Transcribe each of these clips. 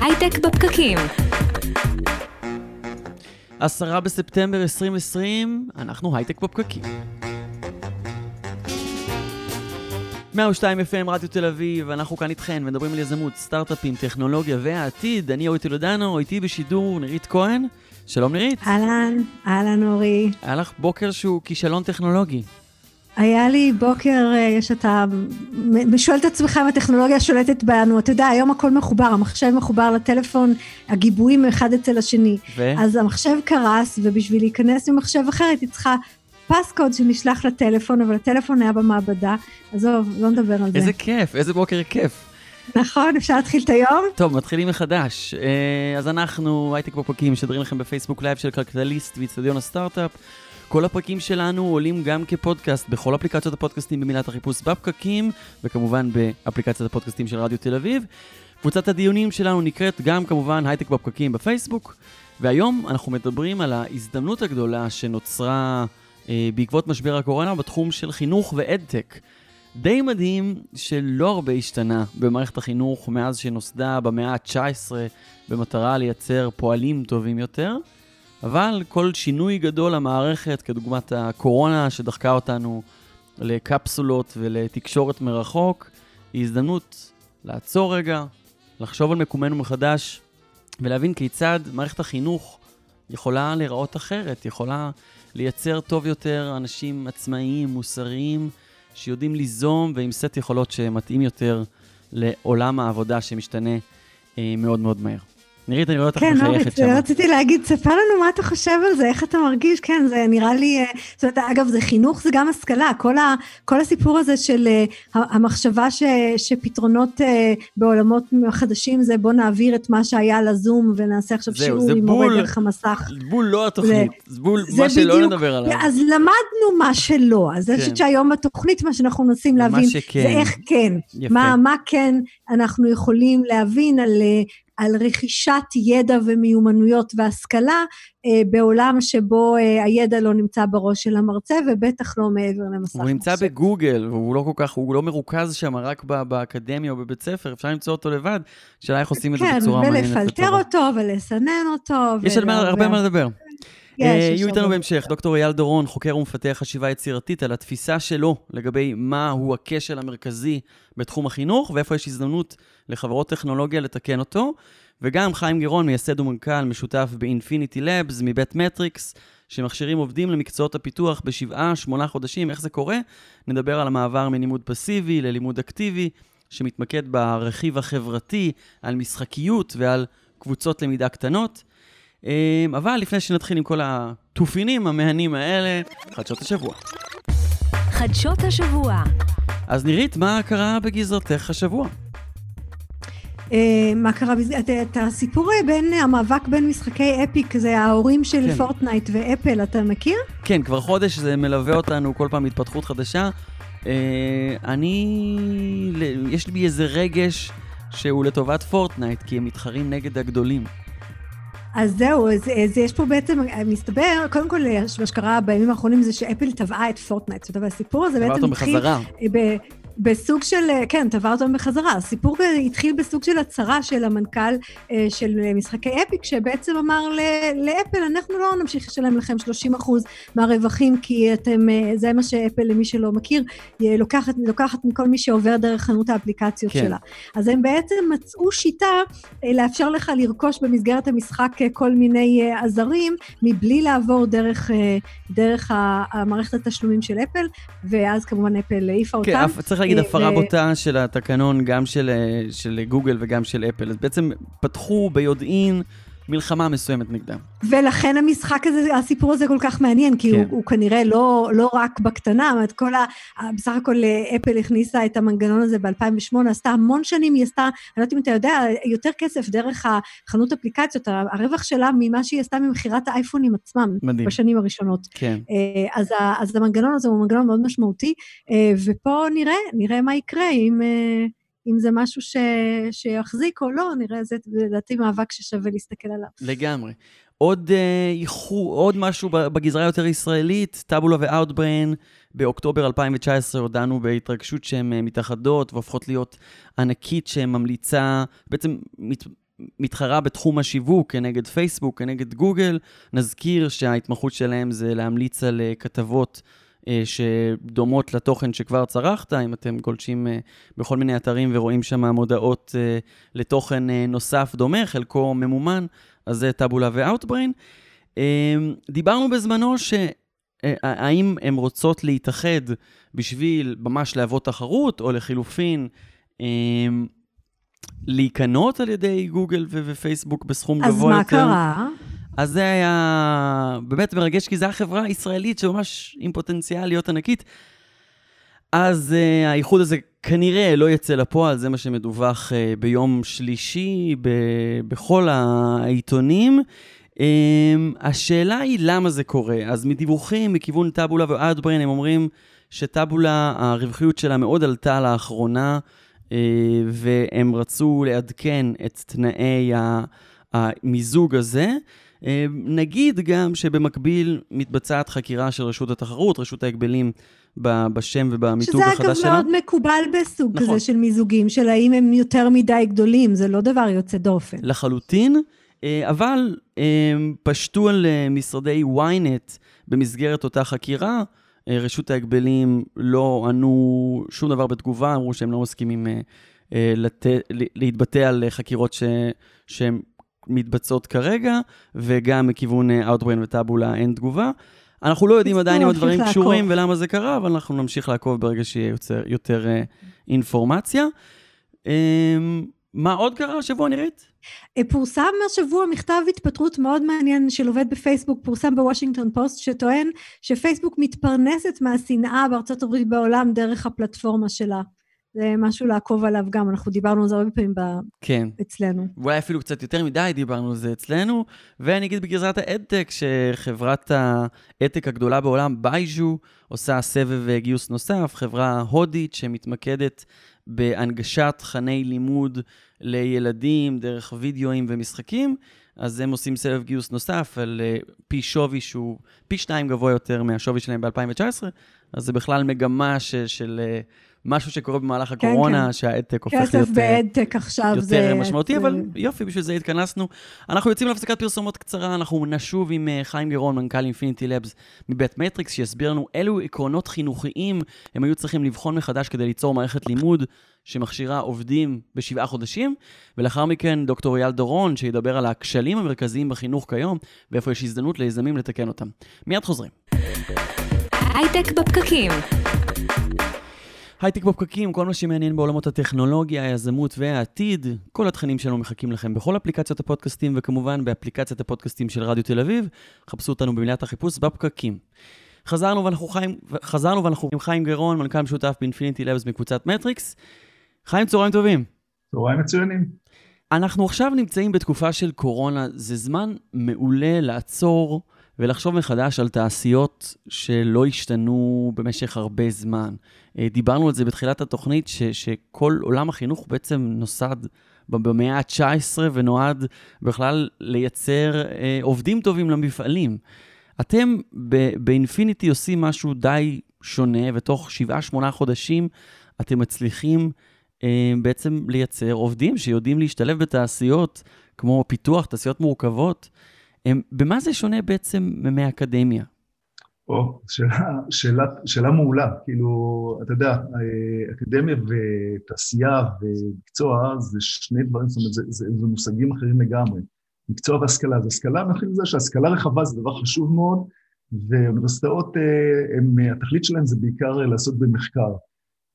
הייטק בפקקים. עשרה בספטמבר 2020, אנחנו הייטק בפקקים. 102 FM, רדיו תל אביב, אנחנו כאן איתכם, מדברים על יזמות, סטארט-אפים, טכנולוגיה והעתיד. אני אורי טולדנו, איתי בשידור נירית כהן. שלום נירית. אהלן, אהלן אורי. היה לך בוקר שהוא כישלון טכנולוגי. היה לי בוקר אה, שאתה שואל את עצמך אם הטכנולוגיה שולטת בנו, אתה יודע, היום הכל מחובר, המחשב מחובר לטלפון, הגיבויים אחד אצל השני. ו? אז המחשב קרס, ובשביל להיכנס ממחשב אחר הייתי צריכה passcode שנשלח לטלפון, אבל הטלפון היה במעבדה. עזוב, לא נדבר על זה. איזה כיף, איזה בוקר כיף. נכון, אפשר להתחיל את היום? טוב, מתחילים מחדש. אה, אז אנחנו, הייטק בפקקים, משדרים לכם בפייסבוק live של כלכליסט ואיצטדיון הסטארט-אפ. כל הפרקים שלנו עולים גם כפודקאסט בכל אפליקציות הפודקאסטים במילת החיפוש בפקקים, וכמובן באפליקציית הפודקאסטים של רדיו תל אביב. קבוצת הדיונים שלנו נקראת גם כמובן הייטק בפקקים בפייסבוק, והיום אנחנו מדברים על ההזדמנות הגדולה שנוצרה אה, בעקבות משבר הקורונה בתחום של חינוך ואדטק. די מדהים שלא הרבה השתנה במערכת החינוך מאז שנוסדה במאה ה-19 במטרה לייצר פועלים טובים יותר. אבל כל שינוי גדול למערכת, כדוגמת הקורונה שדחקה אותנו לקפסולות ולתקשורת מרחוק, היא הזדמנות לעצור רגע, לחשוב על מקומנו מחדש ולהבין כיצד מערכת החינוך יכולה להיראות אחרת, יכולה לייצר טוב יותר אנשים עצמאיים, מוסריים, שיודעים ליזום ועם סט יכולות שמתאים יותר לעולם העבודה שמשתנה אה, מאוד מאוד מהר. נירית, אני רואה אותך כן, מחייכת שם. כן, רציתי להגיד, ספר לנו מה אתה חושב על זה, איך אתה מרגיש, כן, זה נראה לי, אה, זאת אומרת, אגב, זה חינוך, זה גם השכלה, כל, ה, כל הסיפור הזה של uh, המחשבה ש, שפתרונות uh, בעולמות חדשים זה בוא נעביר את מה שהיה לזום ונעשה עכשיו זהו, שיעור עם מורה דרך המסך. זה בול לא התוכנית, זה, זה בול זה מה שלא בדיוק, נדבר עליו. אז למדנו מה שלא, אז כן. אני חושבת שהיום בתוכנית מה שאנחנו מנסים להבין, זה איך כן, מה, מה כן אנחנו יכולים להבין על... על רכישת ידע ומיומנויות והשכלה אה, בעולם שבו אה, הידע לא נמצא בראש של המרצה ובטח לא מעבר למסך. הוא נמצא בגוגל והוא לא כל כך, הוא לא מרוכז שם רק באקדמיה או בבית ספר, אפשר למצוא אותו לבד, שאלה איך עושים את זה כן, בצורה מעניינת. כן, ולפלטר אותו ולסנן אותו. יש על הרבה מה לדבר. יהיו איתנו בהמשך דוקטור אייל דורון, חוקר ומפתח חשיבה יצירתית על התפיסה שלו לגבי מהו הכשל המרכזי בתחום החינוך ואיפה יש הזדמנות לחברות טכנולוגיה לתקן אותו. וגם חיים גירון, מייסד ומנכ"ל משותף באינפיניטי לבס מבית מטריקס, שמכשירים עובדים למקצועות הפיתוח בשבעה, שמונה חודשים. איך זה קורה? נדבר על המעבר מלימוד פסיבי ללימוד אקטיבי, שמתמקד ברכיב החברתי, על משחקיות ועל קבוצות למידה קטנות. אמ, אבל לפני שנתחיל עם כל התופינים המהנים האלה, חדשות השבוע. חדשות השבוע. אז נירית, מה קרה בגזרתך השבוע? אה, מה קרה בזה, את הסיפור בין המאבק בין משחקי Epic, זה ההורים של כן. פורטנייט ואפל, אתה מכיר? כן, כבר חודש זה מלווה אותנו כל פעם התפתחות חדשה. אה, אני, יש לי איזה רגש שהוא לטובת פורטנייט, כי הם מתחרים נגד הגדולים. אז זהו, אז, אז יש פה בעצם, מסתבר, קודם כל, מה שקרה בימים האחרונים זה שאפל תבעה את פורטנייט. זאת אומרת, הסיפור הזה בעצם התחיל... תבעה אותו בחזרה. בסוג של, כן, תבע אותם בחזרה. הסיפור התחיל בסוג של הצהרה של המנכ"ל אה, של משחקי אפיק, שבעצם אמר לאפל, אנחנו לא נמשיך לשלם לכם 30% מהרווחים, כי אתם, אה, זה מה שאפל, למי שלא מכיר, לוקחת, לוקחת מכל מי שעובר דרך חנות האפליקציות כן. שלה. אז הם בעצם מצאו שיטה אה, לאפשר לך לרכוש במסגרת המשחק כל מיני עזרים, מבלי לעבור דרך, דרך המערכת התשלומים של אפל, ואז כמובן אפל העיפה כן, אותם. להגיד הפרה בוטה של התקנון, גם של, אה, של גוגל וגם של אפל. אז בעצם פתחו ביודעין מלחמה מסוימת נגדם. ולכן המשחק הזה, הסיפור הזה כל כך מעניין, כי כן. הוא, הוא כנראה לא, לא רק בקטנה, זאת כל ה... בסך הכל אפל הכניסה את המנגנון הזה ב-2008, עשתה המון שנים, היא עשתה, אני לא יודעת אם אתה יודע, יותר כסף דרך החנות אפליקציות, הרווח שלה ממה שהיא עשתה ממכירת האייפונים עצמם. מדהים. בשנים הראשונות. כן. אה, אז, אז המנגנון הזה הוא מנגנון מאוד משמעותי, ופה נראה, נראה מה יקרה אם... אם זה משהו ש... שיחזיק או לא, נראה, זה לדעתי מאבק ששווה להסתכל עליו. לגמרי. עוד איחור, עוד משהו בגזרה היותר ישראלית, טאבולה ואאוטבריין, באוקטובר 2019 הודענו בהתרגשות שהן מתאחדות והופכות להיות ענקית שממליצה, בעצם מת, מתחרה בתחום השיווק כנגד פייסבוק, כנגד גוגל. נזכיר שההתמחות שלהם זה להמליץ על כתבות אה, שדומות לתוכן שכבר צרכת, אם אתם גולשים אה, בכל מיני אתרים ורואים שם מודעות אה, לתוכן נוסף דומה, חלקו ממומן, אז זה טאבולה ואוטבריין. דיברנו בזמנו שהאם הן רוצות להתאחד בשביל ממש להוות תחרות, או לחילופין, להיקנות על ידי גוגל ופייסבוק בסכום גבוה יותר. אז מה קרה? אז זה היה באמת מרגש, כי זו הייתה חברה ישראלית שממש עם פוטנציאל להיות ענקית. אז uh, האיחוד הזה כנראה לא יצא לפועל, זה מה שמדווח uh, ביום שלישי ב- בכל העיתונים. Um, השאלה היא למה זה קורה. אז מדיווחים מכיוון טאבולה ואדבריין, הם אומרים שטאבולה, הרווחיות שלה מאוד עלתה לאחרונה, uh, והם רצו לעדכן את תנאי המיזוג הזה. אה, נגיד גם שבמקביל מתבצעת חקירה של רשות התחרות, רשות ההגבלים בשם ובמיתוג החדש שלה. שזה אגב מאוד מקובל בסוג נכון. כזה של מיזוגים, של האם הם יותר מדי גדולים, זה לא דבר יוצא דופן. לחלוטין, אה, אבל אה, פשטו על משרדי ynet במסגרת אותה חקירה, רשות ההגבלים לא ענו שום דבר בתגובה, אמרו שהם לא מסכימים לת... להתבטא על חקירות ש... שהם מתבצעות כרגע, וגם מכיוון Outbrain אה, וטאבולה אין תגובה. אנחנו לא יודעים עדיין אם הדברים לעקוב. קשורים ולמה זה קרה, אבל אנחנו נמשיך לעקוב ברגע שיהיה יותר, יותר uh, אינפורמציה. Um, מה עוד קרה השבוע, נירית? אה, פורסם השבוע מכתב התפטרות מאוד מעניין של עובד בפייסבוק, פורסם בוושינגטון פוסט, שטוען שפייסבוק מתפרנסת מהשנאה בארצות הברית בעולם דרך הפלטפורמה שלה. זה משהו לעקוב עליו גם, אנחנו דיברנו על זה הרבה פעמים ב... כן. אצלנו. ואולי אפילו קצת יותר מדי דיברנו על זה אצלנו, ואני אגיד בגזרת האדטק, שחברת האדטק הגדולה בעולם, בייז'ו, עושה סבב גיוס נוסף, חברה הודית שמתמקדת בהנגשת תכני לימוד לילדים דרך וידאוים ומשחקים. אז הם עושים סבב גיוס נוסף על uh, פי שווי שהוא פי שניים גבוה יותר מהשווי שלהם ב-2019, אז זה בכלל מגמה ש, של uh, משהו שקורה במהלך כן, הקורונה, כן, כן. שהאדטק הופך להיות... כסף באדטק עכשיו יותר זה... יותר משמעותי, זה... אבל יופי, בשביל זה התכנסנו. אנחנו יוצאים להפסקת פרסומות קצרה, אנחנו נשוב עם uh, חיים גירון, מנכ"ל אינפיניטי לבס מבית מטריקס, שיסביר לנו אילו עקרונות חינוכיים הם היו צריכים לבחון מחדש כדי ליצור מערכת לימוד שמכשירה עובדים בשבעה חודשים, ולאחר מכן דוקטור אייל דורון, שידבר על הכשלים המרכזיים בחינוך כיום, ואיפה יש הזדמנות ליזמים לתקן אותם. מיד חוזרים. הייטק בפקקים הייטק בפקקים, כל מה שמעניין בעולמות הטכנולוגיה, היזמות והעתיד, כל התכנים שלנו מחכים לכם בכל אפליקציות הפודקאסטים, וכמובן באפליקציית הפודקאסטים של רדיו תל אביב. חפשו אותנו במילת החיפוש בפקקים. חזרנו ואנחנו, חיים, חזרנו ואנחנו עם חיים גרון, מנכ"ל משותף ב Infinity Labs מקבוצת מטריקס. חיים, צהריים טובים. צהריים מצוינים. אנחנו עכשיו נמצאים בתקופה של קורונה, זה זמן מעולה לעצור ולחשוב מחדש על תעשיות שלא השתנו במשך הרבה זמן. אה, דיברנו על זה בתחילת התוכנית, ש, שכל עולם החינוך בעצם נוסד במאה ה-19 ונועד בכלל לייצר אה, עובדים טובים למפעלים. אתם באינפיניטי עושים משהו די שונה, ותוך 7-8 חודשים אתם מצליחים אה, בעצם לייצר עובדים שיודעים להשתלב בתעשיות כמו פיתוח, תעשיות מורכבות. במה זה שונה בעצם מהאקדמיה? או, שאלה, שאלה, שאלה מעולה. כאילו, אתה יודע, אקדמיה ותעשייה ומקצוע זה שני דברים, זאת אומרת, זה, זה, זה מושגים אחרים לגמרי. מקצוע והשכלה. אז השכלה, נתחיל מזה שהשכלה רחבה זה דבר חשוב מאוד, ואוניברסיטאות, אה, התכלית שלהן זה בעיקר לעסוק במחקר.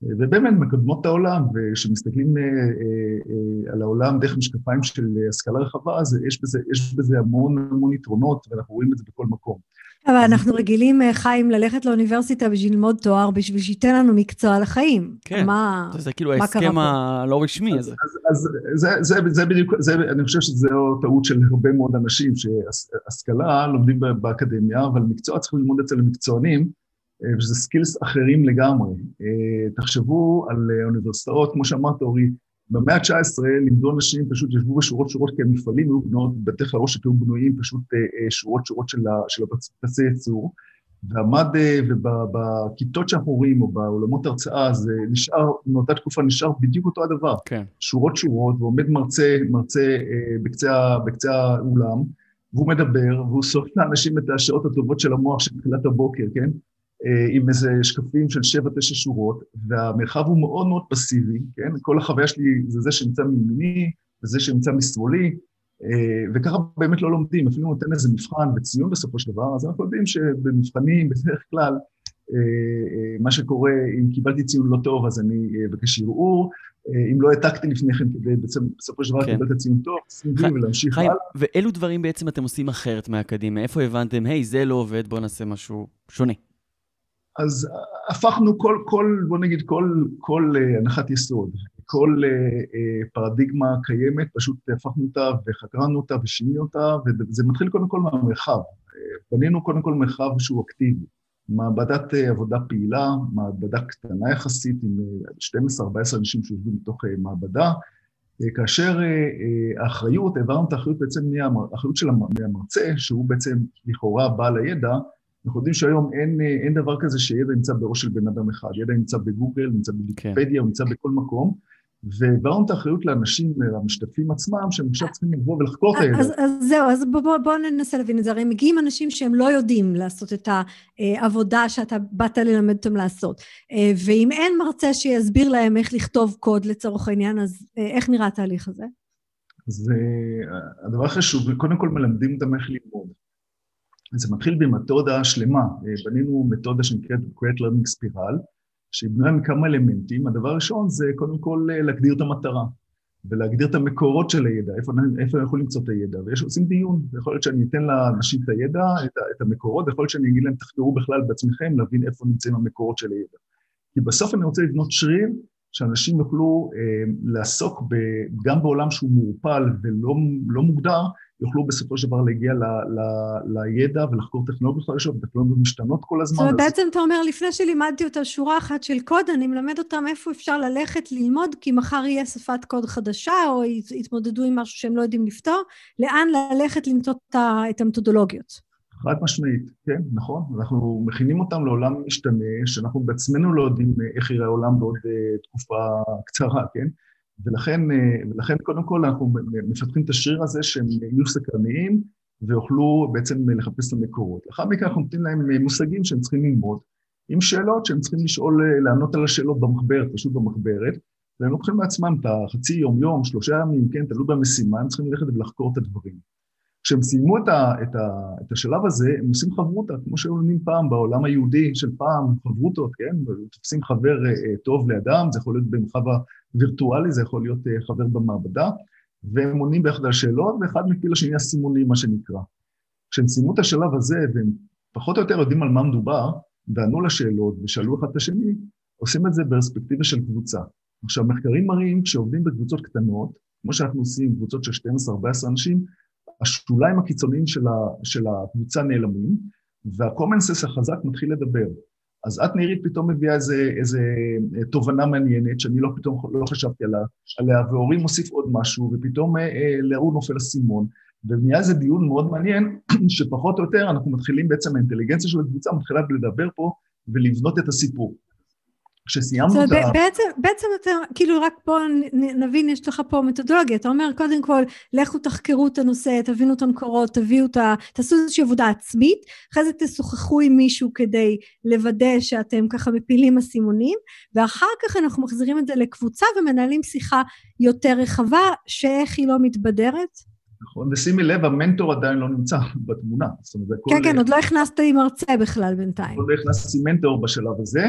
ובאמת מקדמות את העולם, וכשמסתכלים אה, אה, אה, על העולם דרך משקפיים של השכלה רחבה, אז יש בזה, יש בזה המון המון יתרונות, ואנחנו רואים את זה בכל מקום. אבל אנחנו רגילים, חיים, ללכת לאוניברסיטה בשביל ללמוד תואר, בשביל שייתן לנו מקצוע לחיים. כן, מה, זה כאילו ההסכם הלא רשמי הזה. אז, אז זה, זה, זה בדיוק, זה, אני חושב שזו טעות של הרבה מאוד אנשים, שהשכלה לומדים באקדמיה, אבל מקצוע צריכים ללמוד אצל המקצוענים. וזה סקילס אחרים לגמרי. תחשבו על אוניברסיטאות, כמו שאמרת אורי, במאה ה-19 לימדו אנשים, פשוט ישבו בשורות שורות כי המפעלים היו בדרך כלל ראש היו בנויים פשוט שורות שורות של, של הפצי ייצור, ועמד, ובכיתות שאנחנו רואים, או בעולמות הרצאה, זה נשאר, מאותה תקופה נשאר בדיוק אותו הדבר. כן. שורות שורות, ועומד מרצה, מרצה בקצה, בקצה האולם, והוא מדבר, והוא שורף לאנשים את השעות הטובות של המוח של תחילת הבוקר, כן? עם איזה שקפים של שבע, תשע שורות, והמרחב הוא מאוד מאוד פסיבי, כן? כל החוויה שלי זה זה שנמצא מימיני, וזה שנמצא משמאלי, וככה באמת לא לומדים, אפילו נותן איזה מבחן וציון בסופו של דבר, אז אנחנו יודעים שבמבחנים בדרך כלל, מה שקורה, אם קיבלתי ציון לא טוב, אז אני אבקש ערעור, אם לא העתקתי לפני כן כדי בסופו של דבר כן. לקבל את הציון טוב, וי ולהמשיך חיים, הלאה. ואילו דברים בעצם אתם עושים אחרת מהאקדמיה? איפה הבנתם, היי, זה לא עובד, בואו נעשה משהו שונה? אז הפכנו כל, כל, בוא נגיד, כל, כל uh, הנחת יסוד, כל uh, uh, פרדיגמה קיימת, פשוט הפכנו אותה וחקרנו אותה ושינינו אותה, וזה מתחיל קודם כל מהמרחב. בנינו קודם כל מרחב שהוא אקטיבי. מעבדת עבודה פעילה, מעבדה קטנה יחסית, עם uh, 12-14 אנשים שיושבים בתוך מעבדה, כאשר האחריות, העברנו את האחריות בעצם מהאחריות של המרצה, שהוא בעצם לכאורה בעל הידע, אנחנו יודעים שהיום אין, אין דבר כזה שידע נמצא בראש של בן אדם אחד, ידע נמצא בגוגל, נמצא בוויקיפדיה, כן. הוא נמצא בכל מקום, והעברנו את האחריות לאנשים, למשתתפים עצמם, שהם עכשיו צריכים לבוא ולחקור את הידע. אז, אז זהו, אז בואו בוא, בוא ננסה להבין את זה. הרי מגיעים אנשים שהם לא יודעים לעשות את העבודה שאתה באת ללמד אותם לעשות. ואם אין מרצה שיסביר להם איך לכתוב קוד לצורך העניין, אז איך נראה התהליך הזה? אז הדבר החשוב, קודם כל מלמדים אותם איך ללמוד. זה מתחיל במתודה שלמה, בנינו מתודה שנקראת Great Learning Spiral, שהיא בנויה מכמה אלמנטים, הדבר הראשון זה קודם כל להגדיר את המטרה, ולהגדיר את המקורות של הידע, איפה, איפה אני יכול למצוא את הידע, ויש עושים דיון, יכול להיות שאני אתן לאנשים את הידע, את, את המקורות, ויכול להיות שאני אגיד להם, תחקרו בכלל בעצמכם, להבין איפה נמצאים המקורות של הידע. כי בסוף אני רוצה לבנות שריר, שאנשים יוכלו אה, לעסוק ב, גם בעולם שהוא מעורפל ולא לא מוגדר, יוכלו בסופו של דבר להגיע ל, ל, לידע ולחקור טכנולוגיות חדשות, וטכנולוגיות משתנות כל הזמן. זאת אומרת, בעצם אתה אומר, לפני שלימדתי אותה שורה אחת של קוד, אני מלמד אותם איפה אפשר ללכת ללמוד, כי מחר יהיה שפת קוד חדשה, או יתמודדו עם משהו שהם לא יודעים לפתור, לאן ללכת למצוא את המתודולוגיות. חד משמעית, כן, נכון. אנחנו מכינים אותם לעולם משתנה, שאנחנו בעצמנו לא יודעים איך יראה העולם בעוד תקופה קצרה, כן? ולכן, ולכן קודם כל אנחנו מפתחים את השריר הזה שהם יהיו סקרניים ויוכלו בעצם לחפש את המקורות. לאחר מכן אנחנו נותנים להם מושגים שהם צריכים ללמוד, עם שאלות שהם צריכים לשאול, לענות על השאלות במחברת, פשוט במחברת, והם לוקחים לעצמם את החצי יום, יום, שלושה ימים, כן, תלוי במשימה, הם צריכים ללכת ולחקור את הדברים. כשהם סיימו את, ה, את, ה, את השלב הזה, הם עושים חברותה, כמו שהיו עונים פעם בעולם היהודי של פעם, חברותות, כן? תופסים חבר uh, טוב לאדם, זה יכול להיות במרחב הווירטואלי, זה יכול להיות uh, חבר במעבדה, והם עונים ביחד על שאלות, ואחד מפיל לשני הסימונים, מה שנקרא. כשהם סיימו את השלב הזה, והם פחות או יותר יודעים על מה מדובר, וענו לשאלות ושאלו אחד את השני, עושים את זה ברספקטיבה של קבוצה. עכשיו, מחקרים מראים, כשעובדים בקבוצות קטנות, כמו שאנחנו עושים, קבוצות של 12-14 אנשים, השוליים הקיצוניים של, ה, של הקבוצה נעלמים, וה-common sense החזק מתחיל לדבר. אז את, נירית, פתאום מביאה איזה, איזה תובנה מעניינת שאני לא פתאום לא חשבתי עליה, עליה ואורי מוסיף עוד משהו, ופתאום אה, לאור נופל אסימון, ונהיה איזה דיון מאוד מעניין, שפחות או יותר אנחנו מתחילים בעצם, האינטליגנציה של הקבוצה מתחילה לדבר פה ולבנות את הסיפור. כשסיימנו את ה... בעצם, בעצם אתה, כאילו רק בוא נבין, יש לך פה מתודולוגיה, אתה אומר קודם כל, לכו תחקרו את הנושא, תבינו את המקורות, תביאו את ה... תעשו איזושהי עבודה עצמית, אחרי זה תשוחחו עם מישהו כדי לוודא שאתם ככה מפילים אסימונים, ואחר כך אנחנו מחזירים את זה לקבוצה ומנהלים שיחה יותר רחבה, שאיך היא לא מתבדרת. נכון, ושימי לב, המנטור עדיין לא נמצא בתמונה. כן, כן, עוד לא הכנסת עם מרצה בכלל בינתיים. עוד לא הכנסתי מנטור בשלב הזה.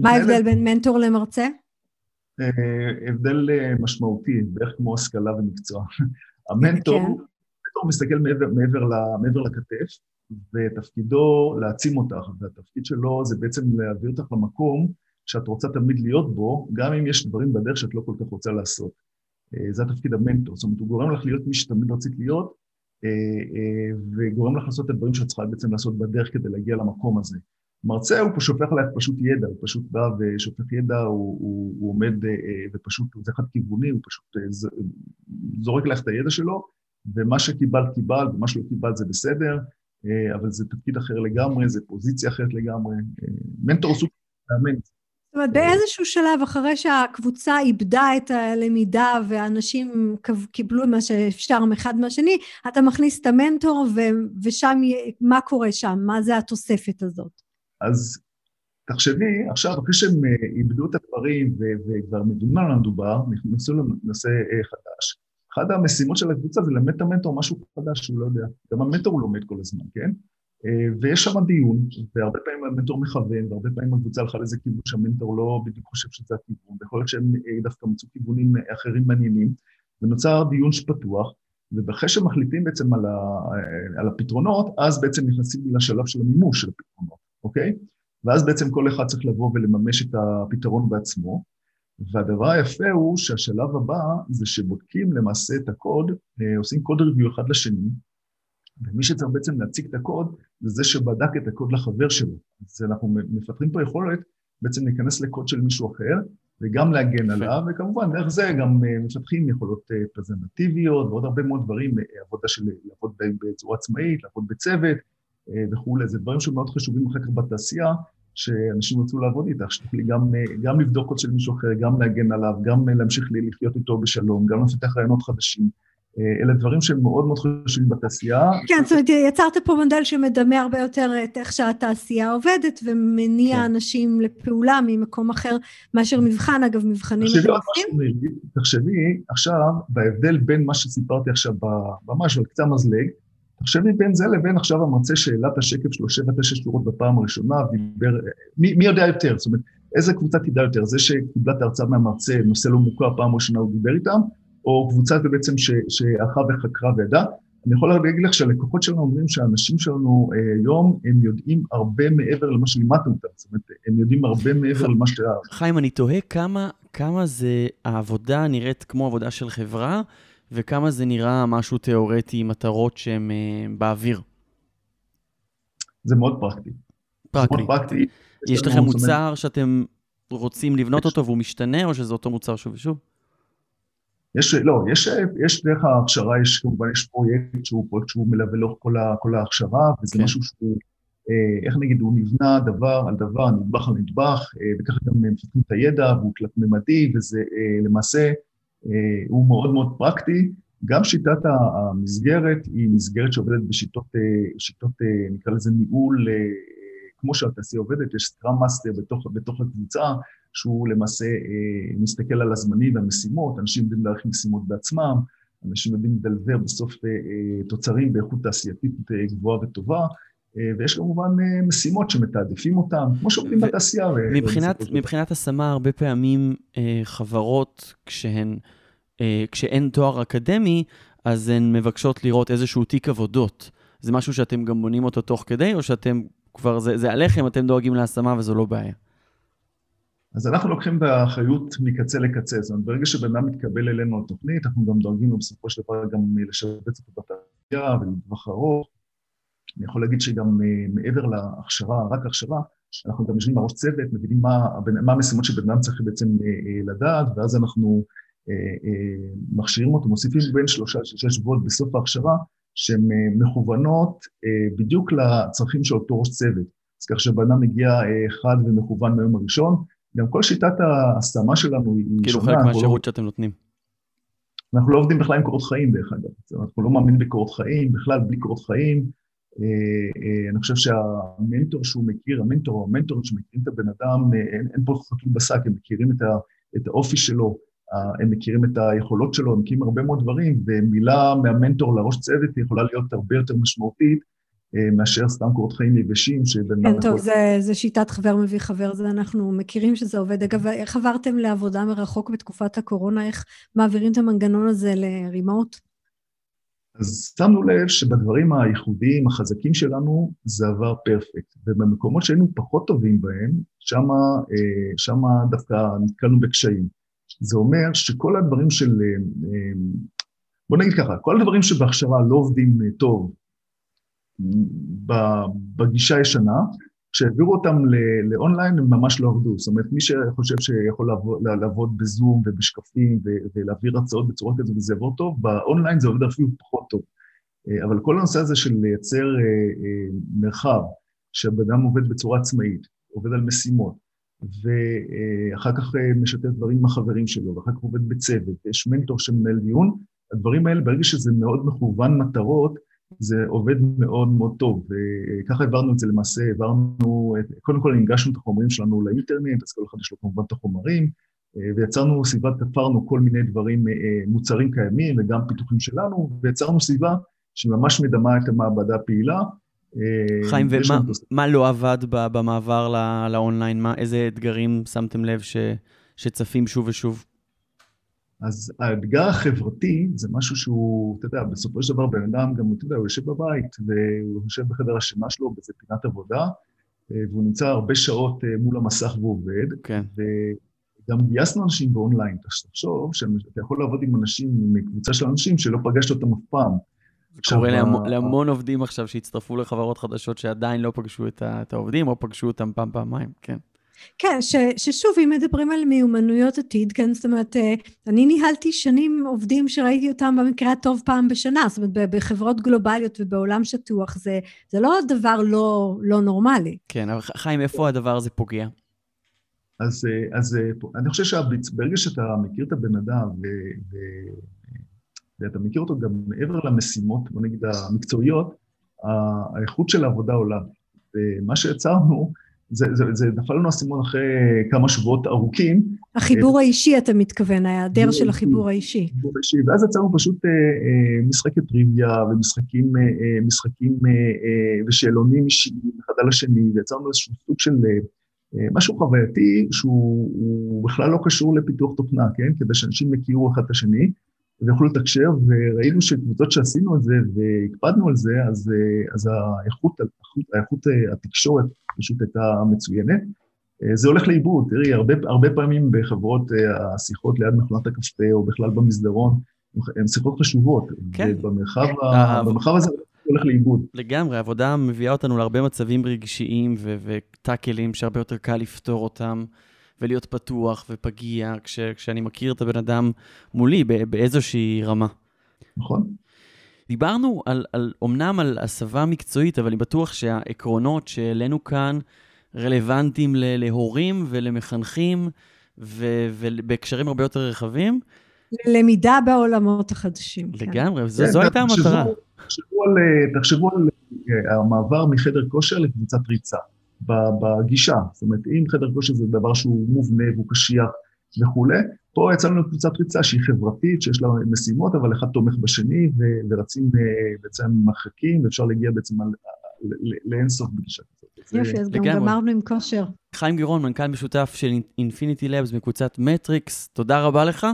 מה ההבדל בין מנטור למרצה? הבדל משמעותי, בערך כמו השכלה ומקצוע. המנטור, כן. המנטור מסתכל מעבר, מעבר, מעבר לכתף, ותפקידו להעצים אותך, והתפקיד שלו זה בעצם להביא אותך למקום שאת רוצה תמיד להיות בו, גם אם יש דברים בדרך שאת לא כל כך רוצה לעשות. זה התפקיד המנטור, זאת אומרת, הוא גורם לך להיות מי שתמיד רצית להיות, וגורם לך לעשות את הדברים שאת צריכה בעצם לעשות בדרך כדי להגיע למקום הזה. מרצה הוא שופך עליך פשוט ידע, הוא פשוט בא ושופך ידע, הוא, הוא, הוא עומד אה, ופשוט, זה חד כיווני, הוא פשוט זורק לך את הידע שלו, ומה שקיבלת קיבלת, ומה שלא קיבלת זה בסדר, אבל זה תפקיד אחר לגמרי, זה פוזיציה אחרת לגמרי. מנטור סוג מאמן. זאת אומרת, באיזשהו שלב, אחרי שהקבוצה איבדה את הלמידה ואנשים קיבלו מה שאפשר מאחד מהשני, אתה מכניס את המנטור ושם, מה קורה שם? מה זה התוספת הזאת? אז תחשבי, עכשיו, אחרי שהם אה, איבדו את הדברים וכבר מבינים על המדובר, נכנסו לנושא אה, חדש. אחת המשימות של הקבוצה זה ללמד את המנטור משהו חדש שהוא לא יודע. גם המנטור הוא לומד כל הזמן, כן? אה, ויש שם דיון, והרבה פעמים המנטור מכוון, והרבה פעמים הקבוצה הלכה לזה כיוון שהמנטור לא בדיוק חושב שזה הכיוון, ויכול להיות שהם דווקא מצאו כיוונים אחרים מעניינים, ונוצר דיון פתוח, ואחרי שמחליטים בעצם על, ה, על הפתרונות, אז בעצם נכנסים לשלב של המימוש של הפתרונות, אוקיי? ואז בעצם כל אחד צריך לבוא ולממש את הפתרון בעצמו. והדבר היפה הוא שהשלב הבא זה שבודקים למעשה את הקוד, אה, עושים קוד ריוויו אחד לשני, ומי שצריך בעצם להציג את הקוד זה זה שבדק את הקוד לחבר שלו. אז אנחנו מפתחים פה יכולת בעצם להיכנס לקוד של מישהו אחר, וגם להגן עליו, וכמובן דרך זה גם אה, מפתחים יכולות אה, פרזנטטיביות ועוד הרבה מאוד דברים, עבודה של לעבוד בצורה עצמאית, לעבוד בצוות, וכולי, זה דברים שמאוד חשובים אחר כך בתעשייה, שאנשים רצו לעבוד איתך, שתוכלי גם, אה, גם לבדוק עוד של מישהו אחר, גם להגן עליו, גם אה, להמשיך לחיות איתו בשלום, גם לפתח רעיונות חדשים. אלה דברים שהם מאוד מאוד חשובים בתעשייה. כן, זאת אומרת, יצרת פה מודל שמדמה הרבה יותר את איך שהתעשייה עובדת ומניע כן. אנשים לפעולה ממקום אחר מאשר מבחן, אגב, מבחנים מטורפים. תחשבי עכשיו בהבדל בין מה שסיפרתי עכשיו ממש על קצה המזלג, תחשבי בין זה לבין עכשיו המרצה שהעלה את השקף שלו שבע, תשע שורות בפעם הראשונה, ודיבר, מי, מי יודע יותר? זאת אומרת, איזה קבוצה תדע יותר? זה שקיבלה את ההרצאה מהמרצה, נושא לא מוכר, פעם ראשונה הוא דיבר איתם, או קבוצה בעצם שהלכה וחקרה וידעה? אני יכול להגיד לך שהלקוחות שלנו אומרים שהאנשים שלנו אה, היום, הם יודעים הרבה מעבר למה שלימדתם אותם. זאת אומרת, הם יודעים הרבה מעבר למה ש... חיים, אני תוהה כמה, כמה זה, העבודה נראית כמו עבודה של חברה, וכמה זה נראה משהו תיאורטי מטרות שהן uh, באוויר? זה מאוד פרקטי. פרקטי. מאוד פרקטי. יש לכם מוצר שאתם רוצים לבנות אותו והוא משתנה, או שזה אותו מוצר שוב ושוב? יש, לא, יש, יש דרך ההכשרה, יש כמובן, יש פרויקט שהוא פרויקט שהוא מלווה לאורך כל, כל ההכשרה, וזה כן. משהו שהוא, אה, איך נגיד, הוא נבנה דבר על דבר, נדבך על נדבך, אה, וככה גם מפתחים את הידע, והוא תלת-ממדי, וזה אה, למעשה אה, הוא מאוד מאוד פרקטי. גם שיטת המסגרת היא מסגרת שעובדת בשיטות, אה, שיטות, אה, נקרא לזה ניהול, כמו שהתעשייה עובדת, יש Scrum Master בתוך, בתוך הקבוצה, שהוא למעשה מסתכל על הזמנים והמשימות, אנשים יודעים להעריך משימות בעצמם, אנשים יודעים לדלבר בסוף תוצרים באיכות תעשייתית גבוהה וטובה, ויש כמובן משימות שמתעדפים אותן, כמו שעובדים בתעשייה. מבחינת, מבחינת השמה, הרבה פעמים חברות, כשהן... אה, כשאין תואר אקדמי, אז הן מבקשות לראות איזשהו תיק עבודות. זה משהו שאתם גם בונים אותו תוך כדי, או שאתם כבר, זה, זה עליכם, אתם דואגים להשמה וזו לא בעיה? אז אנחנו לוקחים את האחריות מקצה לקצה. זאת אומרת, ברגע שבן אדם מתקבל אלינו לתוכנית, אנחנו גם דואגים לו בסופו של דבר גם לשבץ אותו בתעשייה ולטווח ארוך. אני יכול להגיד שגם אה, מעבר להכשרה, רק הכשרה, אנחנו גם יושבים בראש צוות, מבינים מה, מה המשימות שבן אדם צריך בעצם אה, לדעת, ואז אנחנו אה, אה, מכשירים אותו, מוסיפים בין שלושה לשישה שבועות בסוף ההכשרה, שהן אה, מכוונות בדיוק לצרכים של אותו ראש צוות. אז כך שבן מגיע חד ומכוון מהיום הראשון, גם כל שיטת ההשמה שלנו היא כאילו שונה. כאילו חלק מהשירות לא... שאתם נותנים. אנחנו לא עובדים בכלל עם קורות חיים, דרך אגב. אנחנו לא מאמינים בקורות חיים, בכלל בלי קורות חיים. אני חושב שהמנטור שהוא מכיר, המנטור או המנטורים שמכירים את הבן אדם, אין, אין פה חתול בשק, הם מכירים את, ה, את האופי שלו, הם מכירים את היכולות שלו, הם מכירים הרבה מאוד דברים, ומילה מהמנטור לראש צוות יכולה להיות הרבה יותר משמעותית אה, מאשר סתם קורות חיים יבשים שבן כן, טוב, זה, זה שיטת חבר מביא חבר, זה אנחנו מכירים שזה עובד. אגב, איך עברתם לעבודה מרחוק בתקופת הקורונה? איך מעבירים את המנגנון הזה לרימוט? אז שמנו לב שבדברים הייחודיים, החזקים שלנו, זה עבר פרפקט. ובמקומות שהיינו פחות טובים בהם, שמה, אה, שמה דווקא נתקלנו בקשיים. זה אומר שכל הדברים של, אה, אה, בוא נגיד ככה, כל הדברים שבהכשרה לא עובדים טוב בגישה הישנה, כשהעבירו אותם לאונליין הם ממש לא עבדו. זאת אומרת, מי שחושב שיכול לעבוד, לעבוד בזום ובשקפים ולהעביר הצעות בצורה כזו וזה יעבור טוב, באונליין זה עובד אפילו פחות טוב. אה, אבל כל הנושא הזה של לייצר אה, אה, מרחב, שהבן אדם עובד בצורה עצמאית, עובד על משימות, ואחר כך משתף דברים עם החברים שלו, ואחר כך עובד בצוות, ויש מנטור שמנהל דיון, הדברים האלה, ברגע שזה מאוד מכוון מטרות, זה עובד מאוד מאוד טוב, וככה העברנו את זה למעשה, העברנו, קודם כל הנגשנו את החומרים שלנו לאינטרנט, אז כל אחד יש לו כמובן את החומרים, ויצרנו סביבת, תפרנו כל מיני דברים, מוצרים קיימים וגם פיתוחים שלנו, ויצרנו סביבה שממש מדמה את המעבדה הפעילה. חיים, ומה לא עבד במעבר לאונליין? מה, איזה אתגרים שמתם לב ש, שצפים שוב ושוב? אז האתגר החברתי זה משהו שהוא, אתה יודע, בסופו של דבר בן אדם גם, אתה יודע, הוא יושב בבית והוא יושב בחדר השינה שלו באיזה פינת עבודה, אה, והוא נמצא הרבה שעות אה, מול המסך ועובד. כן. וגם גייסנו אנשים באונליין, תחשוב שאתה יכול לעבוד עם אנשים, עם קבוצה של אנשים שלא פגשת אותם אף פעם. זה קורה להמון, להמון עובדים עכשיו שהצטרפו לחברות חדשות שעדיין לא פגשו את העובדים, או פגשו אותם פעם, פעמיים, כן. כן, ש, ששוב, אם מדברים על מיומנויות עתיד, כן, זאת אומרת, אה, אני ניהלתי שנים עובדים שראיתי אותם במקרה הטוב פעם בשנה, זאת אומרת, בחברות גלובליות ובעולם שטוח, זה, זה לא דבר לא, לא נורמלי. כן, אבל חיים, איפה הדבר הזה פוגע? אז, אה, אז אה, אני חושב שברגע שאתה מכיר את הבן אדם ו, ו, ואתה מכיר אותו גם מעבר למשימות, בוא נגיד, המקצועיות, האיכות של העבודה עולה. ומה שיצרנו, זה, זה, זה נפל לנו הסימון אחרי כמה שבועות ארוכים. החיבור האישי, אתה מתכוון, ההיעדר של החיבור האישי. החיבור האישי, ואז יצרנו פשוט אה, אה, משחקי טריוויה ומשחקים אה, אה משחקים, אה, אה, ושאלונים אישיים אחד על השני, ויצרנו איזשהו סוג של אה, משהו חווייתי שהוא בכלל לא קשור לפיתוח תוכנה, כן? כדי שאנשים יכירו אחד את השני. ויוכלו לתקשר, וראינו שקבוצות שעשינו את זה והקפדנו על זה, אז, אז האיכות, האיכות, האיכות התקשורת פשוט הייתה מצוינת. זה הולך לאיבוד, תראי, הרבה, הרבה פעמים בחברות השיחות ליד מכונת הקפה או בכלל במסדרון, הן שיחות חשובות, כן. ובמרחב ה... במרחב הזה הולך לאיבוד. לגמרי, העבודה מביאה אותנו להרבה מצבים רגשיים וטאקלים שהרבה יותר קל לפתור אותם. ולהיות פתוח ופגיע, כש, כשאני מכיר את הבן אדם מולי באיזושהי רמה. נכון. דיברנו על, על, אומנם על הסבה מקצועית, אבל אני בטוח שהעקרונות שהעלינו כאן רלוונטיים ל, להורים ולמחנכים ובהקשרים הרבה יותר רחבים. למידה בעולמות החדשים. כן. לגמרי, כן. זו, זו הייתה המטרה. תחשבו על, תחשבו על אה, המעבר מחדר כושר לקבוצת ריצה. בגישה. זאת אומרת, אם חדר כושר זה דבר שהוא מובנה והוא קשיח וכולי, פה יצא לנו קבוצת ריצה שהיא חברתית, שיש לה משימות, אבל אחד תומך בשני, ו- ורצים אה, בעצם מרחקים, ואפשר להגיע בעצם על, לאינסוף בגישה כזאת. יופי, אז גם גמרנו עם כושר. חיים גירון, מנכ"ל משותף של אינפיניטי לבס מקבוצת מטריקס, תודה רבה לך.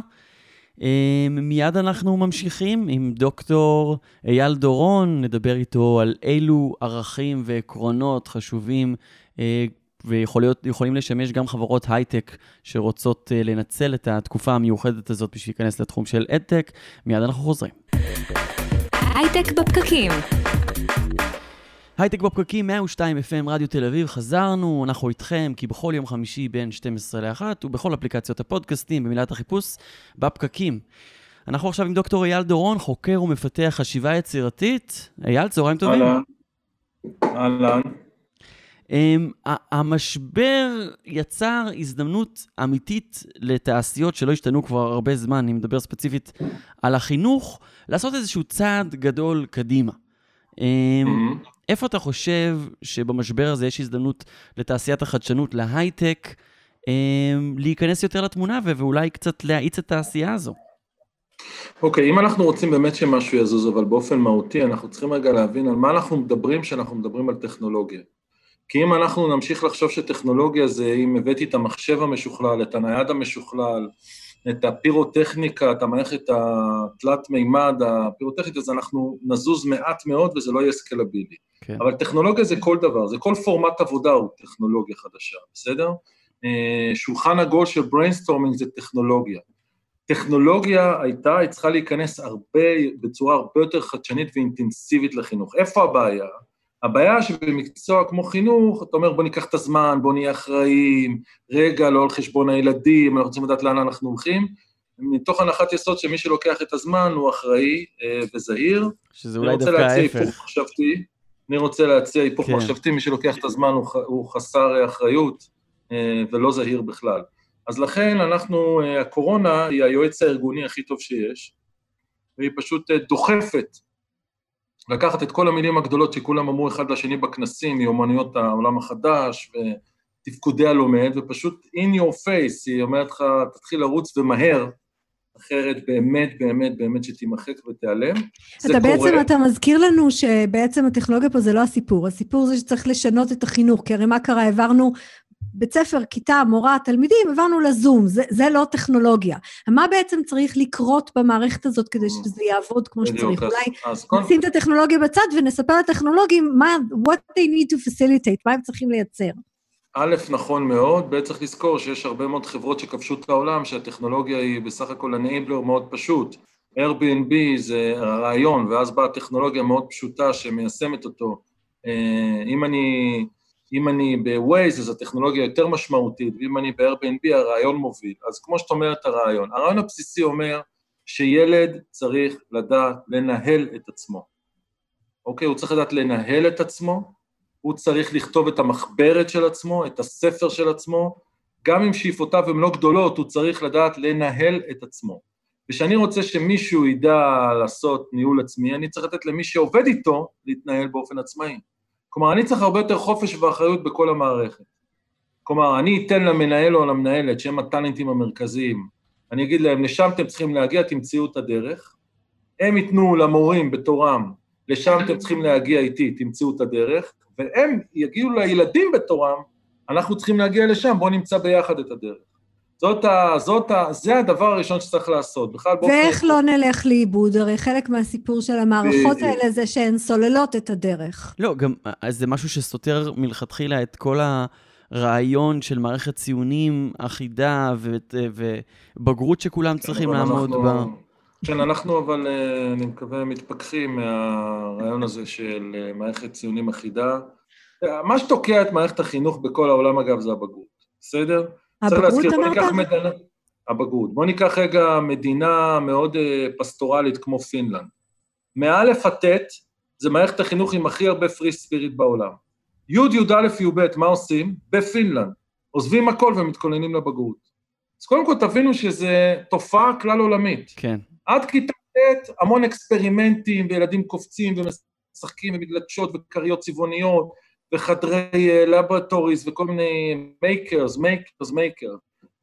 אמ, מיד אנחנו ממשיכים עם דוקטור אייל דורון, נדבר איתו על אילו ערכים ועקרונות חשובים אה, ויכולים לשמש גם חברות הייטק שרוצות אה, לנצל את התקופה המיוחדת הזאת בשביל להיכנס לתחום של אדטק. מיד אנחנו חוזרים. הייטק בפקקים הייטק בפקקים, 102 FM, רדיו תל אביב, חזרנו, אנחנו איתכם, כי בכל יום חמישי בין 12 ל-1, ובכל אפליקציות הפודקאסטים, במילת החיפוש, בפקקים. אנחנו עכשיו עם דוקטור אייל דורון, חוקר ומפתח חשיבה יצירתית. אייל, צהריים טובים. אהלן. אהלן. Um, המשבר יצר הזדמנות אמיתית לתעשיות שלא השתנו כבר הרבה זמן, אני מדבר ספציפית על החינוך, לעשות איזשהו צעד גדול קדימה. Um, mm-hmm. איפה אתה חושב שבמשבר הזה יש הזדמנות לתעשיית החדשנות, להייטק, אמ, להיכנס יותר לתמונה ואולי קצת להאיץ את התעשייה הזו? אוקיי, okay, אם אנחנו רוצים באמת שמשהו יזוז, אבל באופן מהותי, אנחנו צריכים רגע להבין על מה אנחנו מדברים כשאנחנו מדברים על טכנולוגיה. כי אם אנחנו נמשיך לחשוב שטכנולוגיה זה אם הבאתי את המחשב המשוכלל, את הנייד המשוכלל, את הפירוטכניקה, את המערכת התלת מימד, הפירוטכנית, אז אנחנו נזוז מעט מאוד וזה לא יהיה סקלבילי. כן. אבל טכנולוגיה זה כל דבר, זה כל פורמט עבודה הוא טכנולוגיה חדשה, בסדר? אה, שולחן עגול של brainstorming זה טכנולוגיה. טכנולוגיה הייתה, היא צריכה להיכנס הרבה, בצורה הרבה יותר חדשנית ואינטנסיבית לחינוך. איפה הבעיה? הבעיה שבמקצוע כמו חינוך, אתה אומר בוא ניקח את הזמן, בוא נהיה אחראים, רגע, לא על חשבון הילדים, אנחנו רוצים לדעת לאן אנחנו הולכים, מתוך הנחת יסוד שמי שלוקח את הזמן הוא אחראי אה, וזהיר. שזה אולי דווקא ההפך. אני רוצה להציע היפוך כן. מחשבתי, מי שלוקח את הזמן הוא, הוא חסר אחריות אה, ולא זהיר בכלל. אז לכן אנחנו, אה, הקורונה היא היועץ הארגוני הכי טוב שיש, והיא פשוט אה, דוחפת לקחת את כל המילים הגדולות שכולם אמרו אחד לשני בכנסים, מיומנויות העולם החדש ותפקודי הלומד, ופשוט in your face, היא אומרת לך, תתחיל לרוץ ומהר, אחרת באמת, באמת, באמת שתימחק ותיעלם. אתה בעצם, קורה... אתה מזכיר לנו שבעצם הטכנולוגיה פה זה לא הסיפור, הסיפור זה שצריך לשנות את החינוך, כי הרי מה קרה? העברנו בית ספר, כיתה, מורה, תלמידים, עברנו לזום, זה, זה לא טכנולוגיה. מה בעצם צריך לקרות במערכת הזאת כדי שזה יעבוד כמו שצריך? אולי נשים את הטכנולוגיה בצד ונספר לטכנולוגים מה, what they need to facilitate, מה הם צריכים לייצר. א', נכון מאוד, ב', צריך לזכור שיש הרבה מאוד חברות שכבשו את העולם, שהטכנולוגיה היא בסך הכל אנייבלר מאוד פשוט. Airbnb זה הרעיון, ואז באה טכנולוגיה מאוד פשוטה שמיישמת אותו. אה, אם אני, אם אני ב-Waze, אז הטכנולוגיה יותר משמעותית, ואם אני ב-Airbnb, הרעיון מוביל. אז כמו שאת אומרת, הרעיון. הרעיון הבסיסי אומר שילד צריך לדעת לנהל את עצמו. אוקיי? הוא צריך לדעת לנהל את עצמו, הוא צריך לכתוב את המחברת של עצמו, את הספר של עצמו, גם אם שאיפותיו הן לא גדולות, הוא צריך לדעת לנהל את עצמו. וכשאני רוצה שמישהו ידע לעשות ניהול עצמי, אני צריך לתת למי שעובד איתו להתנהל באופן עצמאי. כלומר, אני צריך הרבה יותר חופש ואחריות בכל המערכת. כלומר, אני אתן למנהל או למנהלת, שהם הטאלנטים המרכזיים, אני אגיד להם, לשם אתם צריכים להגיע, תמצאו את הדרך. הם ייתנו למורים בתורם, לשם אתם צריכים להגיע איתי, תמצאו את הדרך. והם יגיעו לילדים בתורם, אנחנו צריכים להגיע לשם, בואו נמצא ביחד את הדרך. זאת ה... זאת ה... זה הדבר הראשון שצריך לעשות. בכלל בואו... ואיך לא נלך לאיבוד? הרי חלק מהסיפור של המערכות האלה זה שהן סוללות את הדרך. לא, גם זה משהו שסותר מלכתחילה את כל הרעיון של מערכת ציונים אחידה ובגרות שכולם צריכים לעמוד בה. כן, אנחנו אבל, אה, אני מקווה, מתפכחים מהרעיון הזה של אה, מערכת ציונים אחידה. מה שתוקע את מערכת החינוך בכל העולם, אגב, זה הבגרות, בסדר? הבגרות אמרת? מדינה, הבגרות. בואו ניקח רגע מדינה מאוד אה, פסטורלית כמו פינלנד. מאלף עד ט' זה מערכת החינוך עם הכי הרבה free spirit בעולם. י', י"א, י"ב, מה עושים? בפינלנד. עוזבים הכל ומתכוננים לבגרות. אז קודם כל תבינו שזו תופעה כלל עולמית. כן. עד כיתה ט' המון אקספרימנטים, וילדים קופצים ומשחקים ומגלשות וכריות צבעוניות, וחדרי laboratories אה, וכל מיני makers, makers, maker.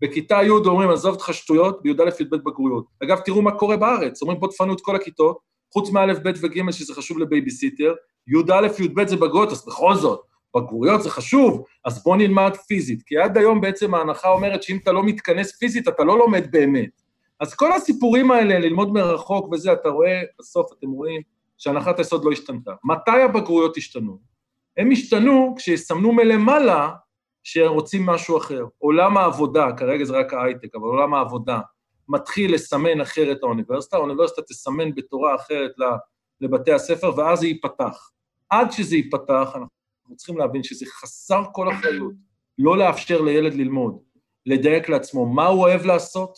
בכיתה י' אומרים, עזוב אותך שטויות, בי"א י"ב בגרויות. אגב, תראו מה קורה בארץ, אומרים, בוא תפנו את כל הכיתות, חוץ מא', ב' וג', שזה חשוב לבייביסיטר, י"א, י"ב זה בגרויות, אז בכל זאת, בגרויות זה חשוב, אז בוא נלמד פיזית. כי עד היום בעצם ההנחה אומרת שאם אתה לא מתכנס פיזית, אתה לא לומד באמת. אז כל הסיפורים האלה, ללמוד מרחוק וזה, אתה רואה, בסוף אתם רואים שהנחת היסוד לא השתנתה. מתי הבגרויות השתנו? הם השתנו כשיסמנו מלמעלה שרוצים משהו אחר. עולם העבודה, כרגע זה רק ההייטק, אבל עולם העבודה מתחיל לסמן אחרת האוניברסיטה, האוניברסיטה תסמן בתורה אחרת לבתי הספר, ואז זה ייפתח. עד שזה ייפתח, אנחנו צריכים להבין שזה חסר כל אחריות, לא לאפשר לילד ללמוד, לדייק לעצמו מה הוא אוהב לעשות,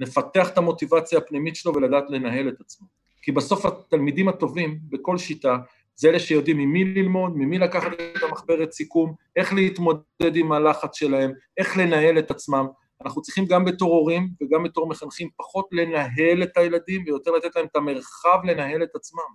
לפתח את המוטיבציה הפנימית שלו ולדעת לנהל את עצמו. כי בסוף התלמידים הטובים בכל שיטה זה אלה שיודעים ממי ללמוד, ממי לקחת את המחברת סיכום, איך להתמודד עם הלחץ שלהם, איך לנהל את עצמם. אנחנו צריכים גם בתור הורים וגם בתור מחנכים פחות לנהל את הילדים ויותר לתת להם את המרחב לנהל את עצמם.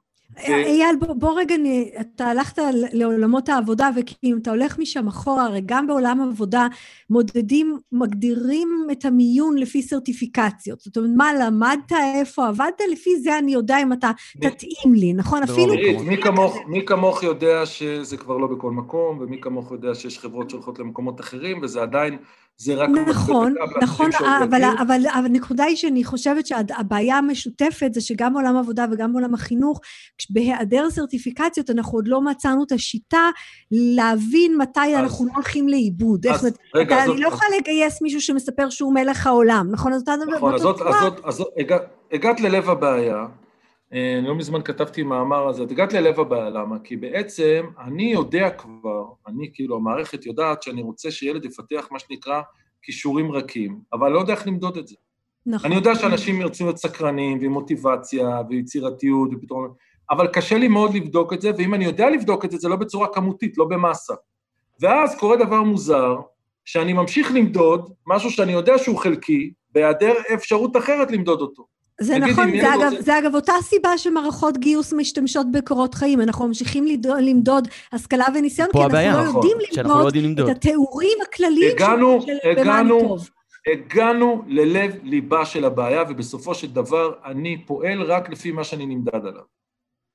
אייל, בוא, בוא רגע, אתה הלכת לעולמות העבודה, וכאילו אתה הולך משם אחורה, הרי גם בעולם העבודה מודדים, מגדירים את המיון לפי סרטיפיקציות. זאת אומרת, מה למדת, איפה עבדת, לפי זה אני יודע אם אתה מי, תתאים לי, נכון? לא, אפילו... מי, מי, כמוך, מי כמוך יודע שזה כבר לא בכל מקום, ומי כמוך יודע שיש חברות שהולכות למקומות אחרים, וזה עדיין זה רק... נכון, נכון, אבל, אבל הנקודה היא שאני חושבת שהבעיה המשותפת זה שגם בעולם העבודה וגם בעולם החינוך, בהיעדר סרטיפיקציות אנחנו עוד לא מצאנו את השיטה להבין מתי אז, אנחנו לא הולכים לאיבוד. אז, איך, רגע, אתה, אז אני לא יכולה לגייס מישהו שמספר שהוא מלך העולם, נכון? אז אתה נכון, אז זאת, אז זאת, אז זאת, הגעת ללב הבעיה. אה, לא מזמן כתבתי מאמר הזה, את הגעת ללב הבעיה, למה? כי בעצם אני יודע כבר, אני כאילו, המערכת יודעת שאני רוצה שילד יפתח מה שנקרא כישורים רכים, אבל לא יודע איך למדוד את זה. נכון. אני יודע שאנשים ירצו להיות סקרנים, ועם מוטיבציה, ויצירתיות, ופתרון... אבל קשה לי מאוד לבדוק את זה, ואם אני יודע לבדוק את זה, זה לא בצורה כמותית, לא במאסה. ואז קורה דבר מוזר, שאני ממשיך למדוד משהו שאני יודע שהוא חלקי, בהיעדר אפשרות אחרת למדוד אותו. זה תגידי, נכון, זה אגב, רוצה- זה אגב אותה סיבה שמערכות גיוס משתמשות בקורות חיים. אנחנו ממשיכים למדוד, למדוד השכלה וניסיון, כי הבעיה, אנחנו לא נכון, יודעים שאנחנו לא למדוד יודעים למדוד. את התיאורים הכלליים הגענו, של, של במה אני הגענו, טוב. הגענו ללב ליבה של הבעיה, ובסופו של דבר אני פועל רק לפי מה שאני נמדד עליו.